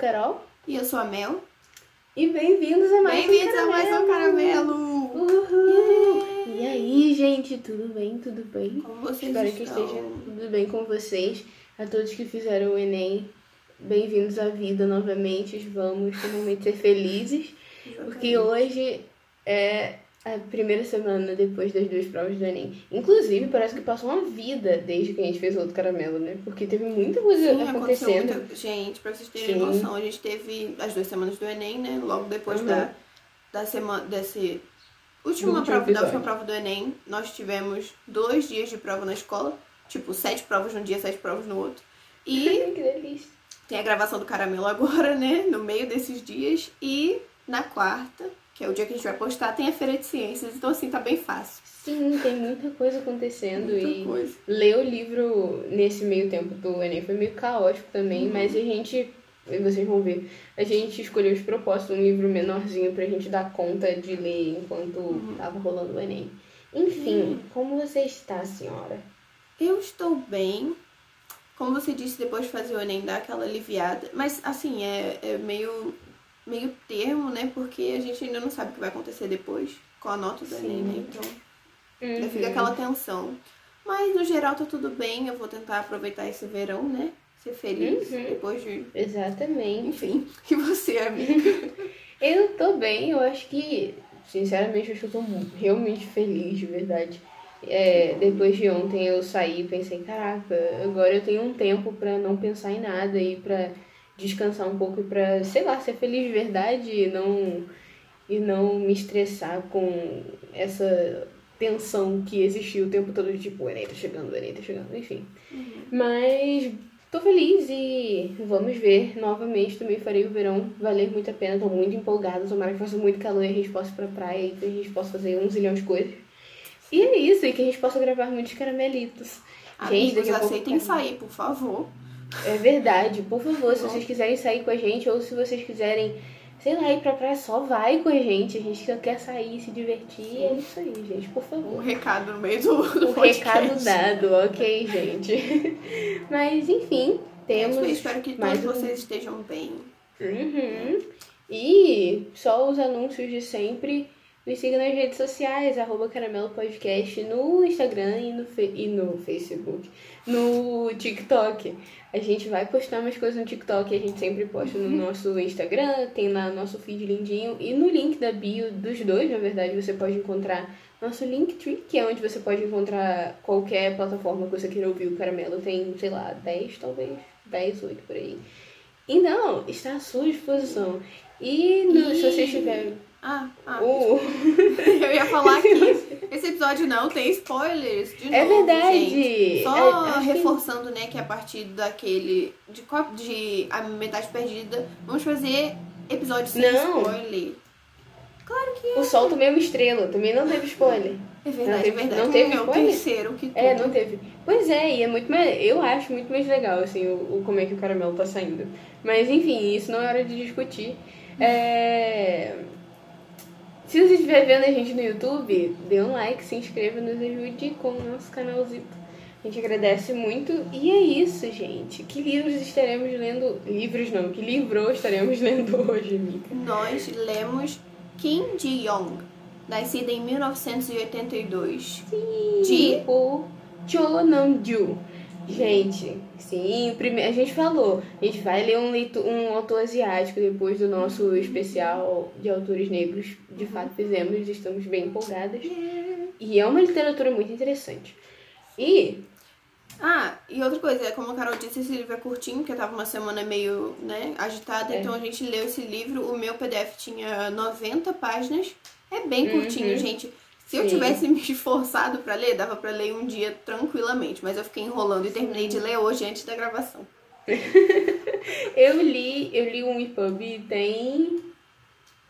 Carol. E eu sou a Mel. E bem-vindos a mais Bem-vindos um a mais um Caramelo! Uhul. E aí, gente, tudo bem? Tudo bem? Como vocês Espero que estão? esteja tudo bem com vocês. A todos que fizeram o Enem, bem-vindos à vida novamente. Vamos finalmente ser felizes, porque hoje é a primeira semana depois das duas provas do Enem. Inclusive, parece que passou uma vida desde que a gente fez o outro caramelo, né? Porque teve muita coisa Sim, acontecendo. muita... Gente, pra vocês terem Sim. noção, a gente teve as duas semanas do Enem, né? Logo depois Uhum. da, da semana, desse última prova, da última prova do Enem, nós tivemos dois dias de prova na escola. Tipo, sete provas num dia, sete provas no outro. E que delícia. tem a gravação do Caramelo agora, né? No meio desses dias. E na quarta, que é o dia que a gente vai postar, tem a Feira de Ciências. Então, assim, tá bem fácil. Sim, tem muita coisa acontecendo Muita e coisa. ler o livro nesse meio tempo do Enem foi meio caótico também, Uhum. mas a gente, vocês vão ver, a gente escolheu os propósitos, um livro menorzinho pra gente dar conta de ler enquanto Uhum. tava rolando o Enem. Enfim, como você está, senhora? Eu estou bem. Como você disse, depois de fazer o Enem dá aquela aliviada. Mas assim, é, é meio, meio termo, né? Porque a gente ainda não sabe o que vai acontecer depois com a nota do Sim. Enem, né? Então ainda Uhum. fica aquela tensão. Mas no geral tá tudo bem. Eu vou tentar aproveitar esse verão, né? Ser feliz Uhum. depois de. Exatamente. Enfim. E você, amiga? Eu tô bem, eu acho que, sinceramente, eu acho que eu tô realmente feliz, de verdade. É, depois de ontem eu saí e pensei, caraca, agora eu tenho um tempo pra não pensar em nada e pra descansar um pouco e pra, sei lá, ser feliz de verdade e não, e não me estressar com essa tensão que existiu o tempo todo de tipo, o Enem tá chegando, o Enem tá chegando, enfim. Mas tô feliz e vamos ver novamente. Também farei o verão valer muito a pena. Tô muito empolgada. Tomara que faça muito calor e a gente possa ir pra praia e que a gente possa fazer um zilhão de coisas. E é isso, e que a gente possa gravar muitos caramelitos. Gente, Amigos, daqui a pouco- aceitem sair, por favor. É verdade, por favor, se vocês quiserem sair com a gente ou se vocês quiserem, sei lá, ir pra praia, só vai com a gente. A gente quer sair, se divertir. É isso aí, gente, por Um favor. recado no meio do, do O podcast. recado dado, ok, gente. Mas enfim, temos. Eu espero que mais todos um- vocês estejam bem. Uhum. E só os anúncios de sempre. Me siga nas redes sociais, arroba Caramelo Podcast, no Instagram e no, e no Facebook, no TikTok. A gente vai postar mais coisas no TikTok, a gente sempre posta no nosso Instagram, tem lá nosso feed lindinho. E no link da bio dos dois, na verdade, você pode encontrar nosso Linktree, que é onde você pode encontrar qualquer plataforma que você queira ouvir o Caramelo. Tem, sei lá, 10 talvez, 10, 8 por aí. Então, está à sua disposição. E no- se você estiver. Ah, ah. Uh, Eu ia falar que esse episódio não tem spoilers. De é novo, verdade! gente. É, Só que- reforçando, né, que a partir daquele. De, de A Metade Perdida, vamos fazer episódio sem Não. spoiler. Claro que O Sol também é uma estrela, também não teve spoiler. é verdade, Não teve- é verdade. não teve é o spoiler? terceiro que É, tudo. não teve. Pois é, e é muito mais. Eu acho muito mais legal, assim, o, o como é que o caramelo tá saindo. Mas enfim, isso não é hora de discutir. É. Estiver vendo a gente no YouTube, dê um like, se inscreva, nos ajude com o nosso canalzito. A gente agradece muito. E é isso, gente. Que livros estaremos lendo. Livros não, que livro estaremos lendo hoje, Mika? Nós lemos Kim Ji-young, nascida em 1982. De? O Cho Nam-ju. Gente, sim, prime... a gente falou. A gente vai ler um, leitor, um autor asiático depois do nosso especial de autores negros. De fato, fizemos, estamos bem empolgadas. E é uma literatura muito interessante. E, Ah, e outra coisa, é como a Carol disse, esse livro é curtinho, porque tava uma semana meio, né, agitada, É. então a gente leu esse livro, o meu PDF tinha 90 páginas, é bem curtinho, Uhum. gente. Se eu Sim. tivesse me esforçado pra ler, dava pra ler um dia tranquilamente, mas eu fiquei enrolando e terminei de ler hoje antes da gravação. eu li, eu li um EPUB e tem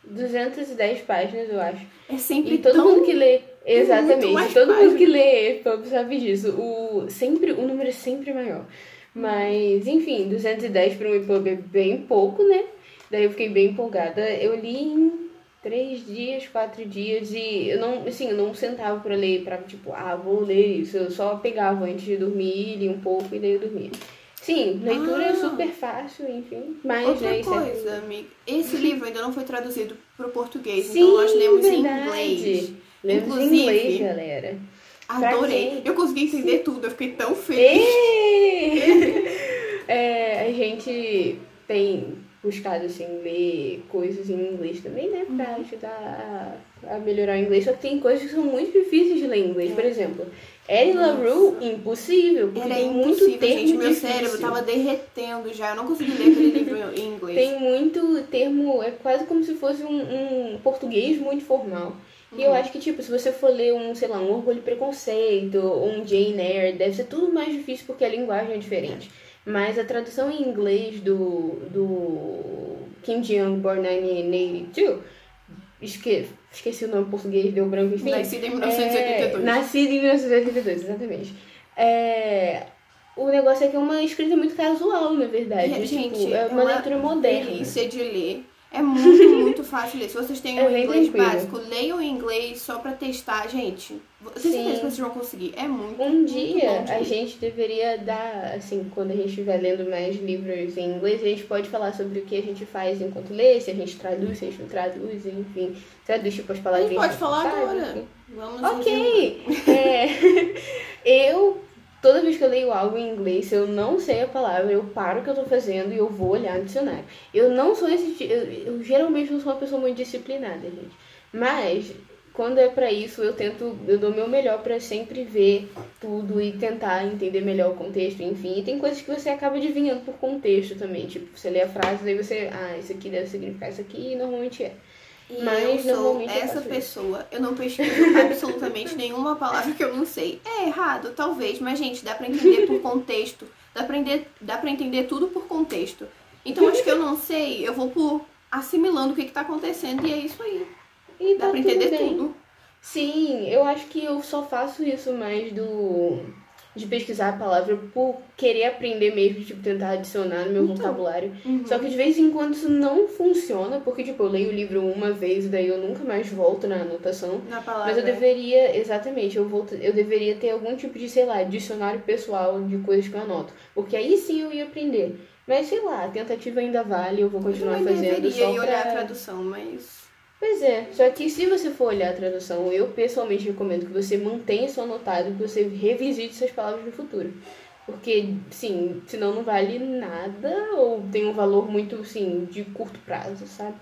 210 páginas, eu acho. É sempre E todo mundo que lê, exatamente, todo mundo que lê EPUB sabe disso. O, sempre, o número é sempre maior. Mas, enfim, 210 para um EPUB é bem pouco, né? Daí eu fiquei bem empolgada. Eu li em três dias, quatro dias e eu não, assim, eu não sentava pra ler, pra tipo, ah, vou ler isso. Eu só pegava antes de dormir, lia um pouco e daí eu dormia. Sim, leitura é Ah. super fácil, enfim. Mas, Outra né, é- coisa, amiga. Esse livro ainda não foi traduzido pro português, Sim, então nós lemos em verdade. inglês. Lemos em inglês, galera. Adorei. Eu consegui entender tudo, eu fiquei tão feliz. É, a gente tem buscado, assim, ler coisas em inglês também, né? Pra Uhum. ajudar a, a melhorar o inglês. Só que tem coisas que são muito difíceis de ler em inglês. Por exemplo, Eddie LaRue, impossível. Porque Era tem muito termo gente. Meu difícil. cérebro tava derretendo já. Eu não consegui ler aquele livro em inglês. Tem muito termo, é quase como se fosse um, um português muito formal. E Uhum. eu acho que, tipo, se você for ler um, sei lá, um Orgulho e Preconceito, ou um Jane Eyre, deve ser tudo mais difícil porque a linguagem é diferente. Mas a tradução em inglês do, do Kim Jong Born 1982, esque, esqueci o nome em português, deu branco, enfim. Nascido em 1982. É, nascido em 1982, exatamente. É, o negócio é que é uma escrita muito casual, na verdade. Tipo, gente, é uma, leitura moderna. delícia de ler. É muito, muito fácil ler. Se vocês têm É um inglês tranquilo. básico, leiam em inglês só pra testar. Gente, eu tenho certeza Sim. que vocês vão conseguir. É muito, Um muito dia bom de a gente deveria dar, assim, quando a gente estiver lendo mais livros em inglês, a gente pode falar sobre o que a gente faz enquanto lê, se a gente traduz, se a gente não traduz, enfim. Traduz tipo as A palavras. gente pode falar agora. Vamos resumo. Ok! É, eu, toda vez que eu leio algo em inglês, se eu não sei a palavra, eu paro o que eu tô fazendo e eu vou olhar no dicionário. Eu não sou esse tipo. Eu, eu geralmente não sou uma pessoa muito disciplinada, gente. Mas, quando é pra isso, eu tento. Eu dou meu melhor pra sempre ver tudo e tentar entender melhor o contexto, enfim. E tem coisas que você acaba adivinhando por contexto também. Tipo, você lê a frase, aí você. Ah, isso aqui deve significar isso aqui, e normalmente é. E Mas eu sou essa pessoa. Eu não pesquiso absolutamente nenhuma palavra que eu não sei. É errado, talvez, mas, gente, dá pra entender por contexto. Dá pra, entender, dá pra entender tudo por contexto. Então, acho que eu não sei, eu vou por assimilando o que, que tá acontecendo e é isso aí. E Dá tá pra entender bem. tudo. Sim, eu acho que eu só faço isso mais do de pesquisar a palavra por querer aprender mesmo, tipo, tentar adicionar no meu Então. vocabulário. Uhum. Só que de vez em quando isso não funciona, porque, tipo, eu leio o livro uma vez e daí eu nunca mais volto na anotação. Na palavra. Mas eu deveria, exatamente, eu, volto, eu deveria ter algum tipo de, sei lá, dicionário pessoal de coisas que eu anoto. Porque aí sim eu ia aprender. Mas sei lá, a tentativa ainda vale, eu vou Eu continuar também fazendo deveria só ir olhar pra... a tradução, mas. Pois é, só que se você for olhar a tradução, eu pessoalmente recomendo que você mantenha isso anotado e que você revisite essas palavras no futuro. Porque, sim, senão não vale nada ou tem um valor muito, sim, de curto prazo, sabe?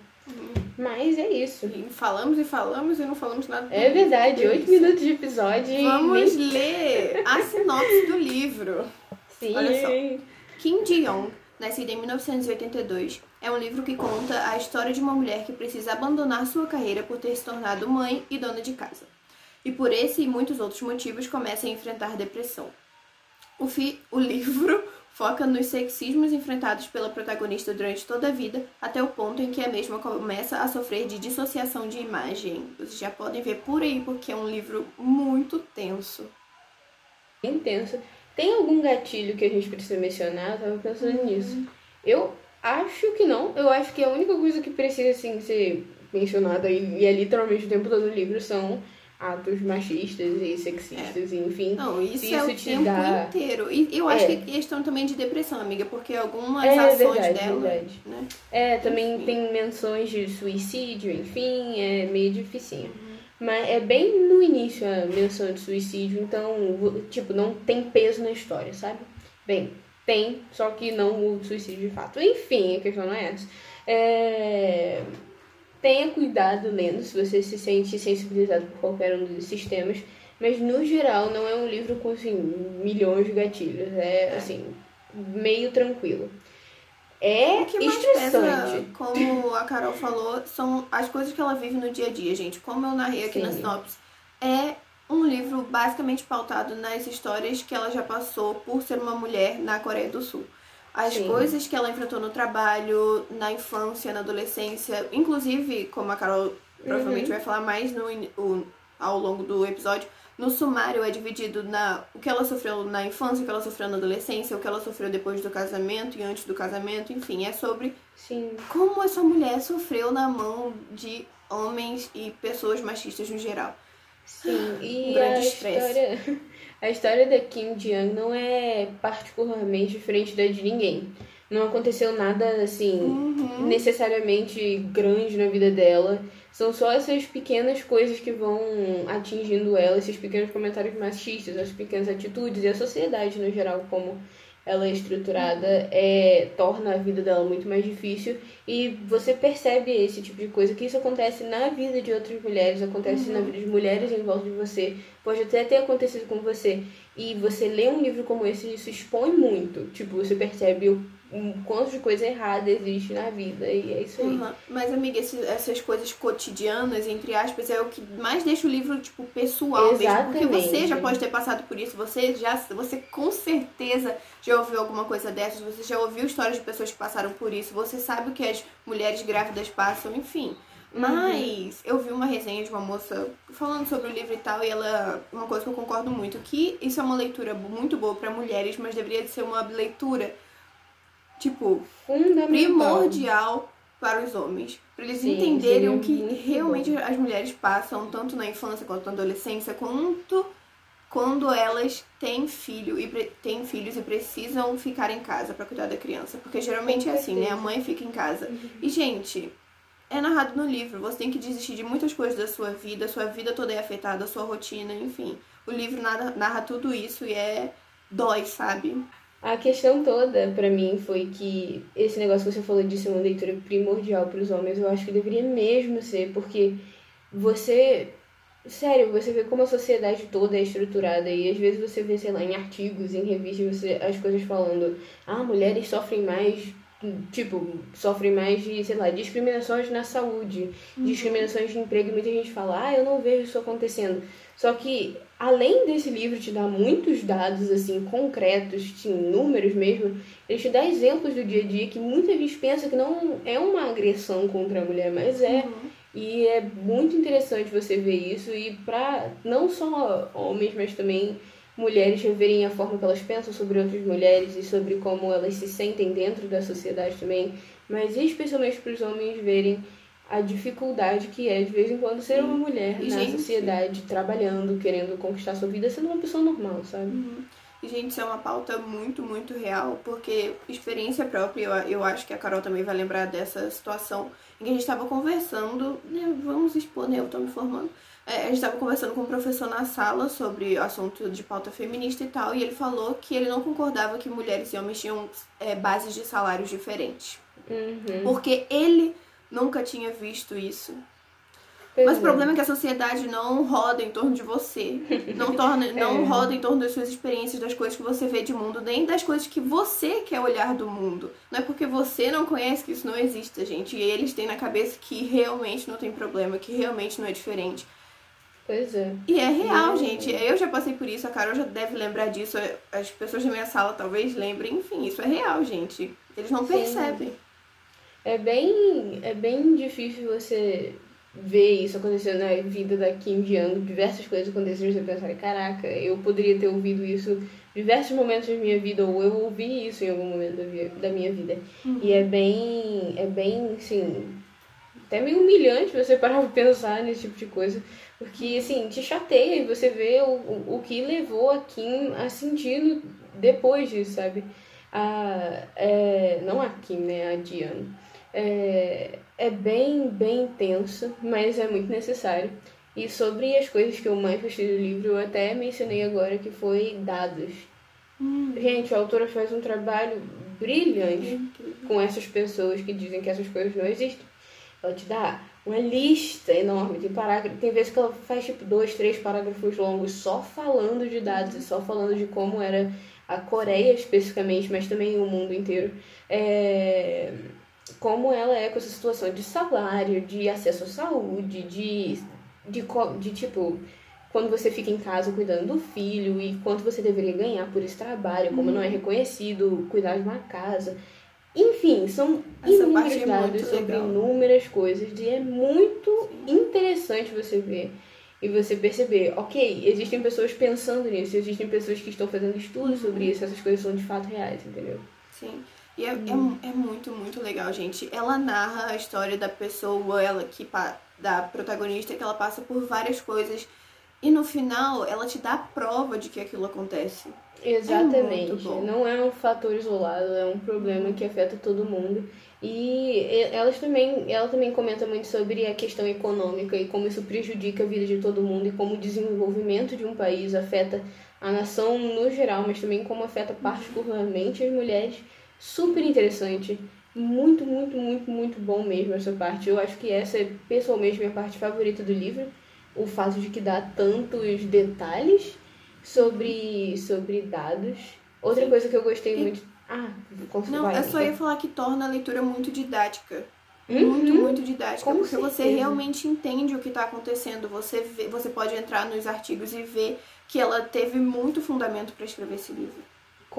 Mas é isso. E falamos e falamos e não falamos nada. É verdade, oito minutos de episódio Vamos nem- ler a sinopse do livro. Sim. Olha só. Kim Ji-young, nascida em 1982, é um livro que conta a história de uma mulher que precisa abandonar sua carreira por ter se tornado mãe e dona de casa. E por esse e muitos outros motivos começa a enfrentar depressão. O, fi- o livro foca nos sexismos enfrentados pela protagonista durante toda a vida, até o ponto em que a mesma começa a sofrer de dissociação de imagem. Vocês já podem ver por aí, porque é um livro muito tenso. intenso. Tem algum gatilho que a gente precisa mencionar? Eu tava pensando nisso. Eu acho que não. Eu acho que a única coisa que precisa, assim, ser mencionada e, e é literalmente o tempo todo do livro são atos machistas e sexistas, e enfim. Não, isso, Se é o isso te tempo dá- inteiro. E eu acho É. que é questão também de depressão, amiga, porque algumas É ações verdade, dela, verdade. né? É, também Enfim. tem menções de suicídio, enfim, é meio dificinho. Mas é bem no início a menção de suicídio, então, tipo, não tem peso na história, sabe? Bem, tem, só que não o suicídio de fato. Enfim, a questão não é essa. É... Tenha cuidado lendo se você se sente sensibilizado por qualquer um dos sistemas, mas no geral não é um livro com assim, milhões de gatilhos. É assim, meio tranquilo. É O que mais estressante. pesa, como a Carol falou, são as coisas que ela vive no dia a dia, gente. Como eu narrei aqui na Sim. sinopse, é um livro basicamente pautado nas histórias que ela já passou por ser uma mulher na Coreia do Sul. As Sim. coisas que ela enfrentou no trabalho, na infância, na adolescência, inclusive, como a Carol provavelmente Uhum. vai falar mais no, o- ao longo do episódio, no sumário é dividido na o que ela sofreu na infância, o que ela sofreu na adolescência, o que ela sofreu depois do casamento e antes do casamento, enfim, é sobre Sim. como essa mulher sofreu na mão de homens e pessoas machistas no geral. Sim, e Um grande a história, a história da Kim Jong não é particularmente diferente da de ninguém. Não aconteceu nada assim Uhum. necessariamente grande na vida dela. São só essas pequenas coisas que vão atingindo ela, esses pequenos comentários machistas, as pequenas atitudes e a sociedade no geral, como ela é estruturada, é, torna a vida dela muito mais difícil. E você percebe esse tipo de coisa, que isso acontece na vida de outras mulheres, acontece na vida de mulheres em volta de você, pode até ter acontecido com você. E você lê um livro como esse, isso expõe muito. Tipo, você percebe o, um quanto de coisa errada existe na vida, e é isso aí. Uhum. Mas, amiga, esse- essas coisas cotidianas, entre aspas, é o que mais deixa o livro, tipo, pessoal mesmo. Porque você Exatamente. já pode ter passado por isso, você já, você com certeza já ouviu alguma coisa dessas, você já ouviu histórias de pessoas que passaram por isso, você sabe o que as mulheres grávidas passam, enfim. Mas eu vi uma resenha de uma moça falando sobre o livro e tal, e ela. Uma coisa que eu concordo muito, que isso é uma leitura muito boa pra mulheres, mas deveria de ser uma leitura, tipo, primordial para os homens. Para eles Sim, entenderem o que realmente as mulheres passam, tanto na infância quanto na adolescência, quanto quando elas têm filho e têm filhos e precisam ficar em casa para cuidar da criança. Porque geralmente é assim, né? A mãe fica em casa. E, gente, é narrado no livro. Você tem que desistir de muitas coisas da sua vida, a sua vida toda é afetada, a sua rotina, enfim. O livro narra, narra tudo isso e é. dói, sabe? A questão toda, pra mim, foi que esse negócio que você falou de ser uma leitura primordial para os homens, eu acho que deveria mesmo ser, porque você. Sério, você vê como a sociedade toda é estruturada e às vezes você vê, sei lá, em artigos, em revistas, você, as coisas falando, ah, mulheres sofrem mais, tipo, sofrem mais de, sei lá, discriminações na saúde, discriminações de emprego, muita gente fala, ah, eu não vejo isso acontecendo. Só que, além desse livro te dar muitos dados, assim, concretos, sim, números mesmo, ele te dá exemplos do dia a dia que muita gente pensa que não é uma agressão contra a mulher, mas é. E é muito interessante você ver isso e para não só homens, mas também mulheres reverem a forma que elas pensam sobre outras mulheres e sobre como elas se sentem dentro da sociedade também, mas especialmente para os homens verem a dificuldade que é de vez em quando ser uma mulher E, na gente- sociedade, trabalhando, querendo conquistar sua vida, sendo uma pessoa normal, sabe? Uhum. E, gente, isso é uma pauta muito, muito real, porque experiência própria, eu, eu acho que a Carol também vai lembrar dessa situação em que a gente estava conversando, né, vamos expor, né, eu tô me formando. É, a gente estava conversando com um professor na sala sobre assunto de pauta feminista e tal, e ele falou que ele não concordava que mulheres e homens tinham é, bases de salários diferentes. Uhum. Porque ele nunca tinha visto isso. Pois Mas o é. problema é que a sociedade não roda em torno de você. Não, torna, não É. roda em torno das suas experiências, das coisas que você vê de mundo, nem das coisas que você quer olhar do mundo. Não é porque você não conhece que isso não existe, gente. E eles têm na cabeça que realmente não tem problema, que realmente não é diferente. Pois é. E é real, Hum. gente. Eu já passei por isso, a Carol já deve lembrar disso, as pessoas da minha sala talvez lembrem. Enfim, isso é real, gente. Eles não Sim. percebem. É bem, é bem difícil você ver isso acontecendo na vida da Kim Jong, diversas coisas acontecendo e você pensar, caraca, eu poderia ter ouvido isso em diversos momentos da minha vida, ou eu ouvi isso em algum momento da, minha vida. E é bem, é bem, assim, até meio humilhante você parar pra pensar nesse tipo de coisa, porque, assim, te chateia e você vê o, o, que levou a Kim a sentir depois disso, sabe? A, é, não a Kim, né? A Diana. É, é bem, bem intenso, mas é muito necessário. E sobre as coisas que eu mais gostei do livro, eu até mencionei agora que foi dados. Gente, a autora faz um trabalho brilhante com essas pessoas que dizem que essas coisas não existem. Ela te dá uma lista enorme de parágrafos. Tem vezes que ela faz tipo dois, três parágrafos longos só falando de dados e só falando de como era a Coreia especificamente, mas também o mundo inteiro. É, Como ela é com essa situação de salário, de acesso à saúde, de, de, de tipo quando você fica em casa cuidando do filho e quanto você deveria ganhar por esse trabalho, como não é reconhecido, cuidar de uma casa. Enfim, são Essa inúmeros é dados muito sobre legal. inúmeras coisas e é muito interessante você ver e você perceber, ok, existem pessoas pensando nisso, existem pessoas que estão fazendo estudos sobre isso, essas coisas são de fato reais, entendeu? Sim. E é, é, mu- é muito, muito legal, gente. Ela narra a história da pessoa, ela que da protagonista, que ela passa por várias coisas E no final, ela te dá a prova de que aquilo acontece. Exatamente. É muito bom. Não é um fator isolado, é um problema que afeta todo mundo. E elas também, ela também comenta muito sobre a questão econômica e como isso prejudica a vida de todo mundo e como o desenvolvimento de um país afeta a nação no geral, mas também como afeta particularmente as mulheres. Super interessante. Muito, muito, muito, muito bom mesmo essa parte. Eu acho que essa é pessoalmente minha parte favorita do livro. O fato de que dá tantos detalhes sobre, sobre dados. Outra Sim. coisa que eu gostei e... muito. Ah, Não, vai, eu só ia falar que torna a leitura muito didática. Uhum. Muito, muito didática. Com porque certeza. você realmente entende o que está acontecendo. Você, vê, você pode entrar nos artigos e ver que ela teve muito fundamento para escrever esse livro.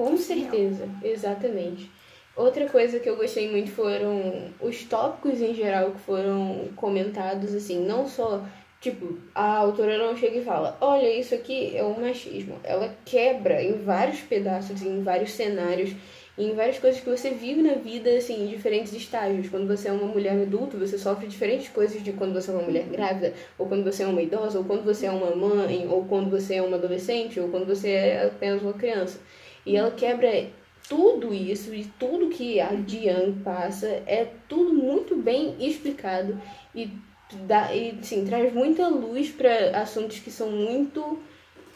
Com certeza, exatamente. Outra coisa que eu gostei muito foram os tópicos em geral que foram comentados, assim, não só Tipo, a autora não chega e fala: Olha, isso aqui é um machismo. Ela quebra em vários pedaços, em vários cenários, em várias coisas que você vive na vida, assim, em diferentes estágios. Quando você é uma mulher adulta, você sofre diferentes coisas de quando você é uma mulher grávida, ou quando você é uma idosa, ou quando você é uma mãe, ou quando você é uma adolescente, ou quando você é apenas uma criança. E ela quebra tudo isso e tudo que a Diane passa é tudo muito bem explicado e dá, e sim, traz muita luz para assuntos que são muito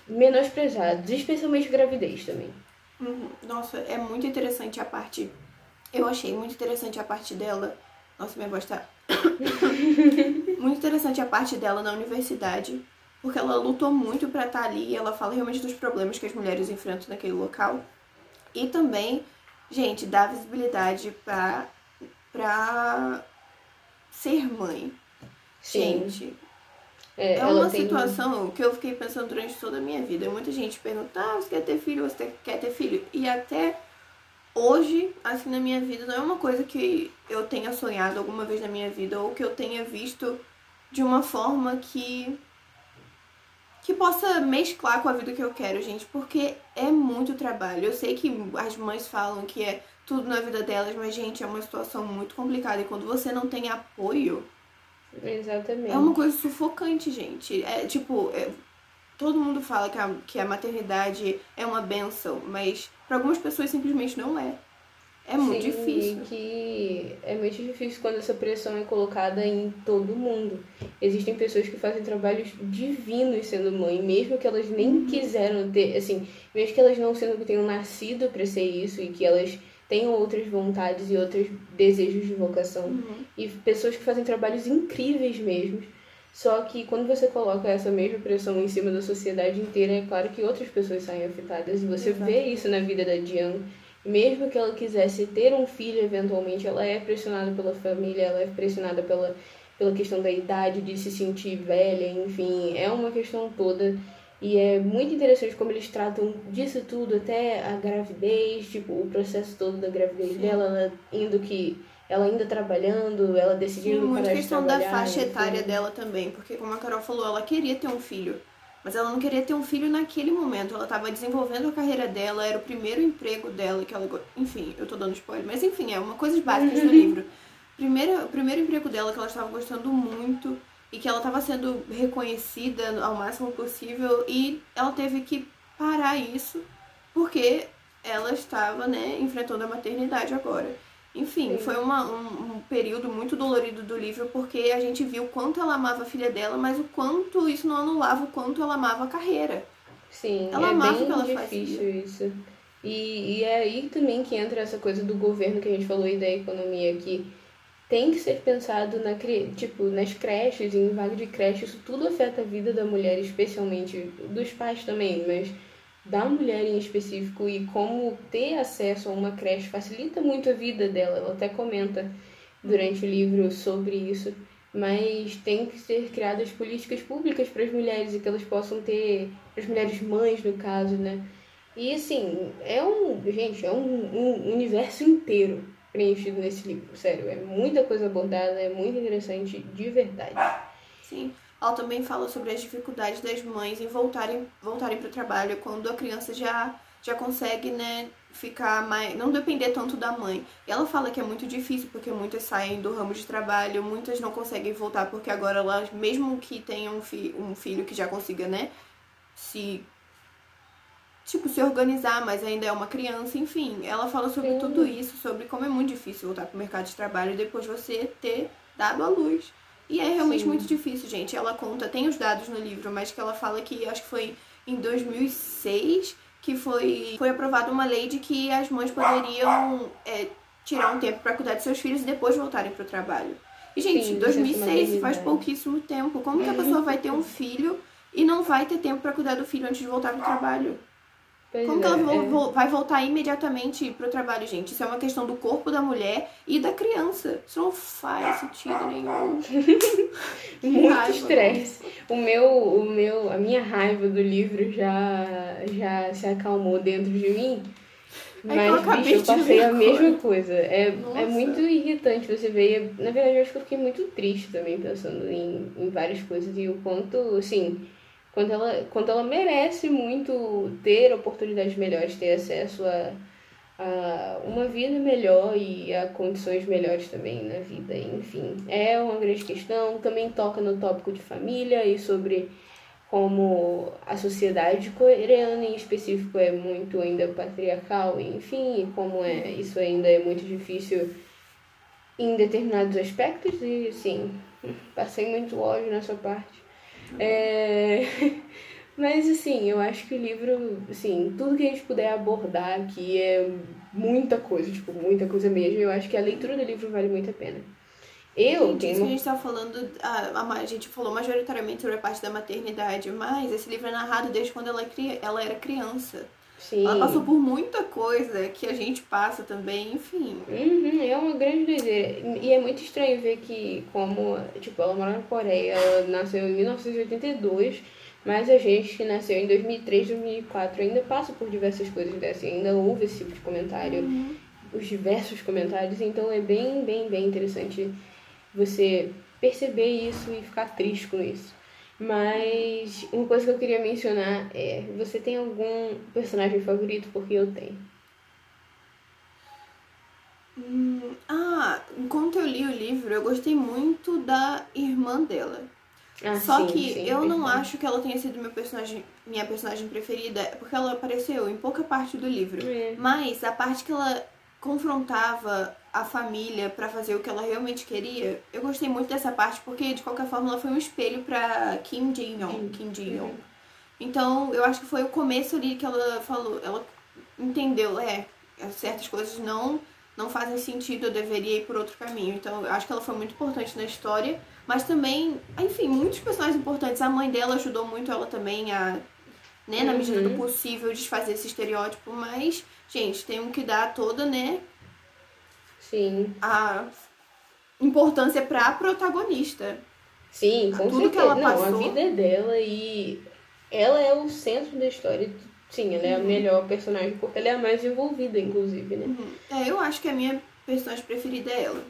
menosprezados, especialmente gravidez também. Uhum. Nossa, é muito interessante a parte. Eu achei muito interessante a parte dela. Nossa, minha voz tá. muito interessante a parte dela na universidade, porque ela lutou muito para estar tá ali e ela fala realmente dos problemas que as mulheres enfrentam naquele local. E também, gente, dá visibilidade para pra ser mãe. Sim. Gente, é, é uma situação que eu fiquei pensando durante toda a minha vida. Muita gente pergunta, ah, você quer ter filho, você quer ter filho? E até hoje, assim, na minha vida, não é uma coisa que eu tenha sonhado alguma vez na minha vida ou que eu tenha visto de uma forma que que possa mesclar com a vida que eu quero, gente, porque é muito trabalho. Eu sei que as mães falam que é tudo na vida delas, mas gente, é uma situação muito complicada e quando você não tem apoio, Exatamente. É uma coisa sufocante, gente. É tipo, é, todo mundo fala que a, que a maternidade é uma benção, mas para algumas pessoas simplesmente não é. É muito Sim, difícil. que é muito difícil quando essa pressão é colocada em todo mundo. Existem pessoas que fazem trabalhos divinos sendo mãe, mesmo que elas nem uhum. quiseram ter, assim, mesmo que elas não sendo que tenham nascido para ser isso e que elas tenham outras vontades e outros desejos de vocação. Uhum. E pessoas que fazem trabalhos incríveis mesmo. Só que quando você coloca essa mesma pressão em cima da sociedade inteira, é claro que outras pessoas saem afetadas. E você Exato. vê isso na vida da Diane. Mesmo que ela quisesse ter um filho eventualmente, ela é pressionada pela família, ela é pressionada pela, pela questão da idade, de se sentir velha, enfim, é uma questão toda e é muito interessante como eles tratam disso tudo, até a gravidez, tipo, o processo todo da gravidez Sim. dela, ela indo que. Ela ainda trabalhando, ela decidindo Sim, muito questão da faixa etária dela também, porque como a Carol falou, ela queria ter um filho. Mas ela não queria ter um filho naquele momento. Ela estava desenvolvendo a carreira dela, era o primeiro emprego dela que ela. Enfim, eu tô dando spoiler, mas enfim, é uma coisa básica do livro. Primeiro, o primeiro emprego dela que ela estava gostando muito e que ela estava sendo reconhecida ao máximo possível e ela teve que parar isso porque ela estava, né, enfrentando a maternidade agora. Enfim, Sim. foi uma, um, um, período muito dolorido do livro porque a gente viu o quanto ela amava a filha dela, mas o quanto isso não anulava o quanto ela amava a carreira. Sim, ela é amava bem o que ela difícil fazia. isso. E, e é aí também que entra essa coisa do governo que a gente falou e da economia, que tem que ser pensado na tipo nas creches, em vaga de creche, isso tudo afeta a vida da mulher, especialmente dos pais também, mas da mulher em específico e como ter acesso a uma creche facilita muito a vida dela. Ela até comenta durante o livro sobre isso, mas tem que ser criadas políticas públicas para as mulheres e que elas possam ter, as mulheres mães no caso, né? E assim, é um, gente, é um, um universo inteiro preenchido nesse livro. Sério, é muita coisa abordada, é muito interessante de verdade. Sim. Ela também fala sobre as dificuldades das mães em voltarem, voltarem para o trabalho quando a criança já já consegue, né, ficar mais. não depender tanto da mãe. E ela fala que é muito difícil porque muitas saem do ramo de trabalho, muitas não conseguem voltar porque agora elas, mesmo que tenham um, fi, um filho que já consiga, né, se. Tipo, se organizar, mas ainda é uma criança, enfim. Ela fala sobre Sim. tudo isso, sobre como é muito difícil voltar pro mercado de trabalho depois você ter dado à luz. E é realmente Sim. muito difícil, gente. Ela conta, tem os dados no livro, mas que ela fala que acho que foi em 2006 que foi, foi aprovada uma lei de que as mães poderiam é, tirar um tempo para cuidar de seus filhos e depois voltarem para o trabalho. E, gente, Sim, 2006 é faz pouquíssimo tempo. Como que a pessoa vai ter um filho e não vai ter tempo para cuidar do filho antes de voltar para o trabalho? Pois Como é, que ela é. vai voltar imediatamente pro trabalho, gente? Isso é uma questão do corpo da mulher e da criança. Isso não faz sentido nenhum. Muito estresse. O meu, o meu, a minha raiva do livro já, já se acalmou dentro de mim. Mas, eu bicho, eu passei a mesma coisa. É, é muito irritante você ver. Na verdade, eu acho que eu fiquei muito triste também pensando em, em várias coisas e o quanto, assim quando ela, quando ela merece muito ter oportunidades melhores, ter acesso a, a uma vida melhor e a condições melhores também na vida, enfim. É uma grande questão, também toca no tópico de família e sobre como a sociedade coreana em específico é muito ainda patriarcal, enfim, e como é, isso ainda é muito difícil em determinados aspectos e sim, passei muito ódio nessa parte. É... Mas, assim, eu acho que o livro, assim, tudo que a gente puder abordar aqui é muita coisa, tipo, muita coisa mesmo. Eu acho que a leitura do livro vale muito a pena. Eu Sim, tenho... que a gente tá falando, a, a, gente falou majoritariamente sobre a parte da maternidade, mas esse livro é narrado desde quando ela, é ela era criança. Sim. Ela passou por muita coisa que a gente passa também, enfim. Uhum, é uma grande doideira. E é muito estranho ver que, como, tipo, ela mora na Coreia, ela nasceu em 1982, mas a gente que nasceu em 2003, 2004 ainda passa por diversas coisas dessas, ainda ouve esse tipo de comentário, uhum. os diversos comentários, então é bem, bem, bem interessante você perceber isso e ficar triste com isso. Mas uma coisa que eu queria mencionar é: você tem algum personagem favorito? Porque eu tenho. Hum, ah, enquanto eu li o livro, eu gostei muito da irmã dela. Ah, Só sim, que sim, eu não acho que ela tenha sido meu personagem, minha personagem preferida, porque ela apareceu em pouca parte do livro. É. Mas a parte que ela confrontava a família para fazer o que ela realmente queria, eu gostei muito dessa parte porque de qualquer forma ela foi um espelho para Kim Jin-young, Kim. Então, eu acho que foi o começo ali que ela falou, ela entendeu, é, certas coisas não não fazem sentido, eu deveria ir por outro caminho. Então, eu acho que ela foi muito importante na história, mas também, enfim, muitos personagens importantes. A mãe dela ajudou muito ela também a, né, na medida do uhum. possível, desfazer esse estereótipo, mas gente, temos que dar toda, né? Sim. A importância pra protagonista. Sim, com Tudo certeza. que ela passou. Não, a vida é dela e ela é o centro da história. Sim, ela é a uhum. melhor personagem, porque ela é a mais envolvida, inclusive, né? Uhum. É, eu acho que a minha personagem preferida é ela.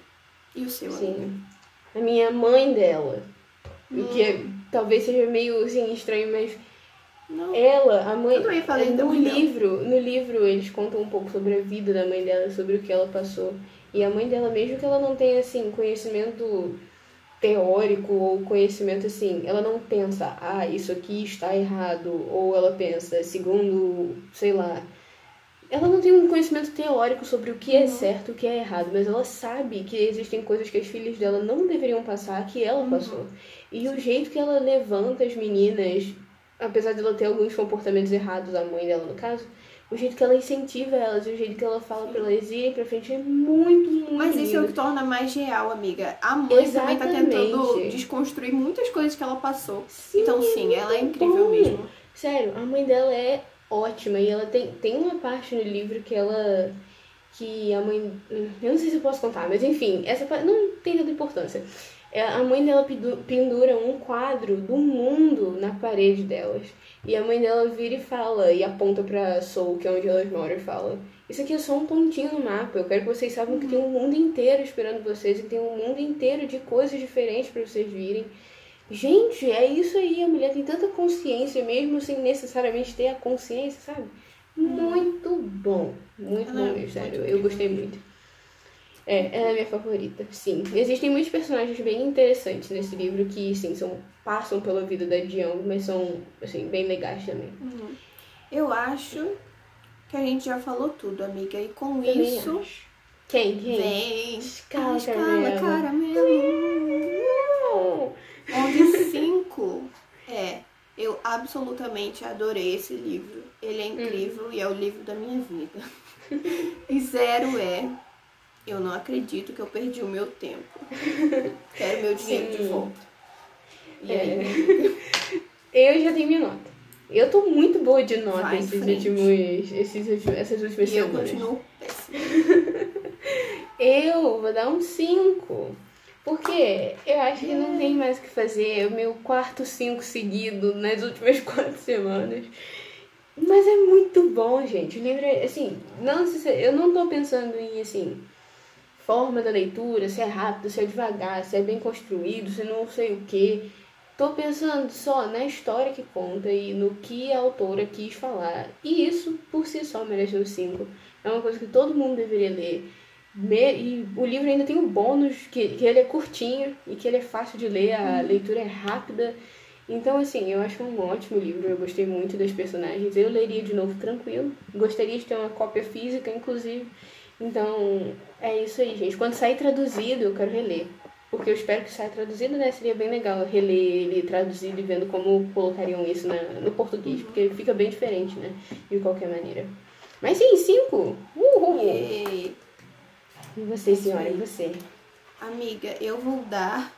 E o seu, Sim. A minha mãe dela. Hum. O que é, talvez seja meio assim, estranho, mas não. Ela, a mãe. Eu falei no livro, no livro eles contam um pouco sobre a vida da mãe dela, sobre o que ela passou. E a mãe dela, mesmo que ela não tenha assim conhecimento teórico ou conhecimento assim, ela não pensa, ah, isso aqui está errado, ou ela pensa, segundo, sei lá, ela não tem um conhecimento teórico sobre o que é certo e o que é errado, mas ela sabe que existem coisas que as filhas dela não deveriam passar, que ela uhum. passou. E o jeito que ela levanta as meninas apesar de ela ter alguns comportamentos errados, a mãe dela no caso, o jeito que ela incentiva elas, o jeito que ela fala pra elas irem pra frente é muito, muito Mas isso lindo. é o que torna mais real, amiga. A mãe Exatamente. também tá tentando desconstruir muitas coisas que ela passou. Sim, então, sim, ela é incrível bom. mesmo. Sério, a mãe dela é ótima e ela tem, tem uma parte no livro que ela que a mãe. Eu não sei se eu posso contar, mas enfim, essa parte não tem tanta importância. É, a mãe dela pendura um quadro do mundo na parede delas. E a mãe dela vira e fala, e aponta pra Soul, que é onde elas moram, e fala: Isso aqui é só um pontinho no mapa. Eu quero que vocês saibam que tem um mundo inteiro esperando vocês, e tem um mundo inteiro de coisas diferentes para vocês virem. Gente, é isso aí. A mulher tem tanta consciência, mesmo sem necessariamente ter a consciência, sabe? muito bom. Muito é bom sério. Eu gostei muito. É, ela é minha favorita, sim. Existem muitos personagens bem interessantes nesse livro que, sim, são, passam pela vida da Dion, mas são, assim, bem legais também. Uhum. Eu acho que a gente já falou tudo, amiga. E com isso. Quem? Quem? vem Escala escala caramelo. caramelo. Onde cinco é eu absolutamente adorei esse livro. Ele é incrível e é o livro da minha vida. E zero é eu não acredito que eu perdi o meu tempo. Quero meu dinheiro de Sim. volta. E É. aí, Eu já tenho minha nota. Eu tô muito boa de nota Vai esses frente. últimos, esses, essas últimas e eu semanas. continuo péssima. Eu vou dar um 5. Porque eu acho que não tem mais o que fazer. É o meu quarto 5 seguido nas últimas quatro semanas. Mas é muito bom, gente. O livro é, assim, não, eu não tô pensando em, assim, forma da leitura, se é rápido, se é devagar, se é bem construído, se não sei o quê. Tô pensando só na história que conta e no que a autora quis falar. E isso, por si só, merece um 5. É uma coisa que todo mundo deveria ler. E o livro ainda tem um bônus que, que ele é curtinho e que ele é fácil de ler, a leitura é rápida. Então, assim, eu acho um ótimo livro, eu gostei muito das personagens. Eu leria de novo tranquilo. Gostaria de ter uma cópia física, inclusive. Então, é isso aí, gente. Quando sair traduzido, eu quero reler. Porque eu espero que saia traduzido, né? Seria bem legal reler ele traduzido e vendo como colocariam isso na, no português. Porque fica bem diferente, né? De qualquer maneira. Mas sim, cinco! Uhul! E, E você, senhora? E você? amiga, eu vou dar.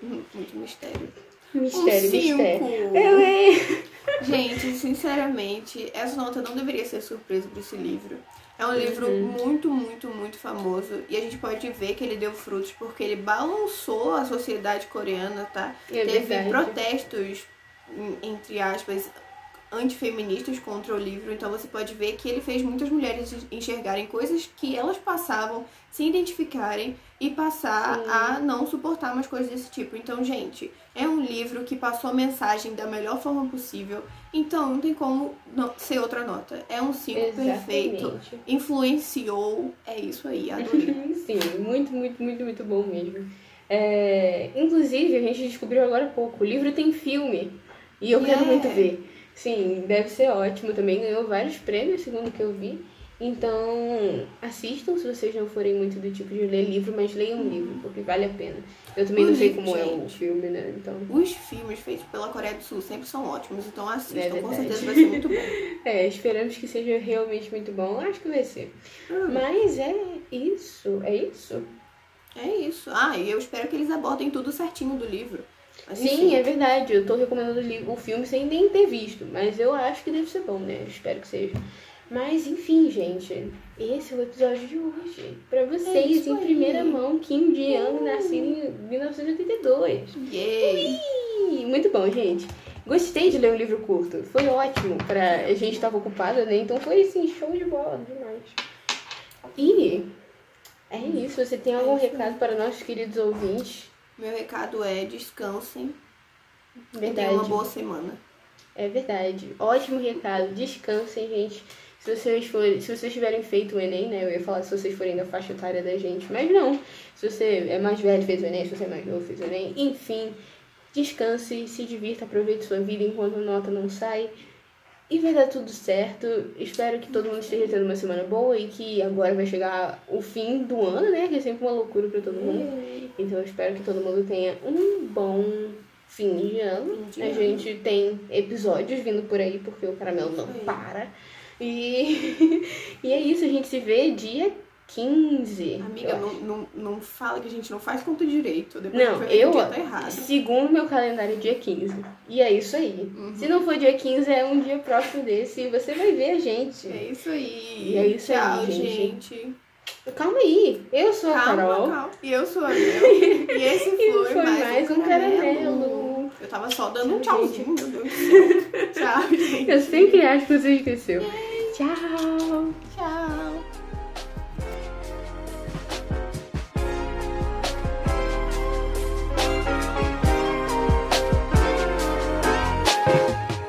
Muito mistério. Mistério, um cinco. mistério. Eu, hein? Gente, sinceramente, essa nota não deveria ser surpresa para esse livro. É um livro Uhum. muito, muito, muito famoso. E a gente pode ver que ele deu frutos porque ele balançou a sociedade coreana, tá? É Teve verdade. protestos, entre aspas, antifeministas contra o livro. Então você pode ver que ele fez muitas mulheres enxergarem coisas que elas passavam, se identificarem e passar Sim. a não suportar mais coisas desse tipo. Então, gente, é um livro que passou a mensagem da melhor forma possível. Então, não tem como não ser outra nota. É um 5 perfeito. Influenciou. É isso aí, adorei. Sim, muito, muito, muito, muito bom mesmo. É, inclusive, a gente descobriu agora há pouco, o livro tem filme. E eu quero Yeah. muito ver. Sim, deve ser ótimo também. Ganhou vários prêmios, segundo o que eu vi. Então, assistam se vocês não forem muito do tipo de ler livro, mas leiam um livro, porque vale a pena. Eu também O não sei como é o gente. filme, né? Então. Os filmes feitos pela Coreia do Sul sempre são ótimos, então assistam, É com certeza vai ser muito bom. É, esperamos que seja realmente muito bom. Acho que vai ser. Hum. Mas é isso. É isso. É isso. Ah, e eu espero que eles abordem tudo certinho do livro. Mas, Sim, é verdade. Eu tô recomendando o filme sem nem ter visto. Mas eu acho que deve ser bom, né? Espero que seja. Mas, enfim, gente. Esse é o episódio de hoje. Pra vocês, isso em primeira mão, Kim Ji-young, nascido em 1982. Yay! Ih, Muito bom, gente. Gostei de ler um livro curto. Foi ótimo. Pra... A gente tava ocupada, né? Então foi, assim, show de bola. Demais. E... É isso. Você tem algum É recado para nossos queridos ouvintes? Meu recado é descansem e Verdade. tenham uma boa semana. É verdade. Ótimo recado. Descansem, gente. Se vocês, forem, se vocês tiverem feito o Enem, né? Eu ia falar se vocês forem da faixa etária da gente, mas não. Se você é mais velho, fez o Enem, se você é mais novo, fez o Enem. Enfim, descanse, se divirta, aproveite sua vida enquanto a nota não sai. E vai dar tudo certo. Espero que todo mundo esteja tendo uma semana boa e que agora vai chegar o fim do ano, né? Que é sempre uma loucura pra todo mundo. Então eu espero que todo mundo tenha um bom fim de ano. Fim de a ano. gente tem episódios vindo por aí porque o caramelo não para. E, e é isso, a gente se vê dia 15. Amiga, não, não, não fala que a gente não faz conta direito. Depois a Não, eu, dia tá errado. segundo meu calendário, dia 15. E é isso aí. Uhum. Se não for dia 15, é um dia próximo desse e você vai ver a gente. É isso aí. E é isso aí, Tchau, gente. gente. Calma aí, eu sou a Calma, Carol. calma. E eu sou a Mel. E esse foi, E foi mais um caramelo. Eu tava só dando um Tchau, tchauzinho, meu Deus do céu. Tchau, gente. Eu sempre acho que você esqueceu. Tchau. Tchau.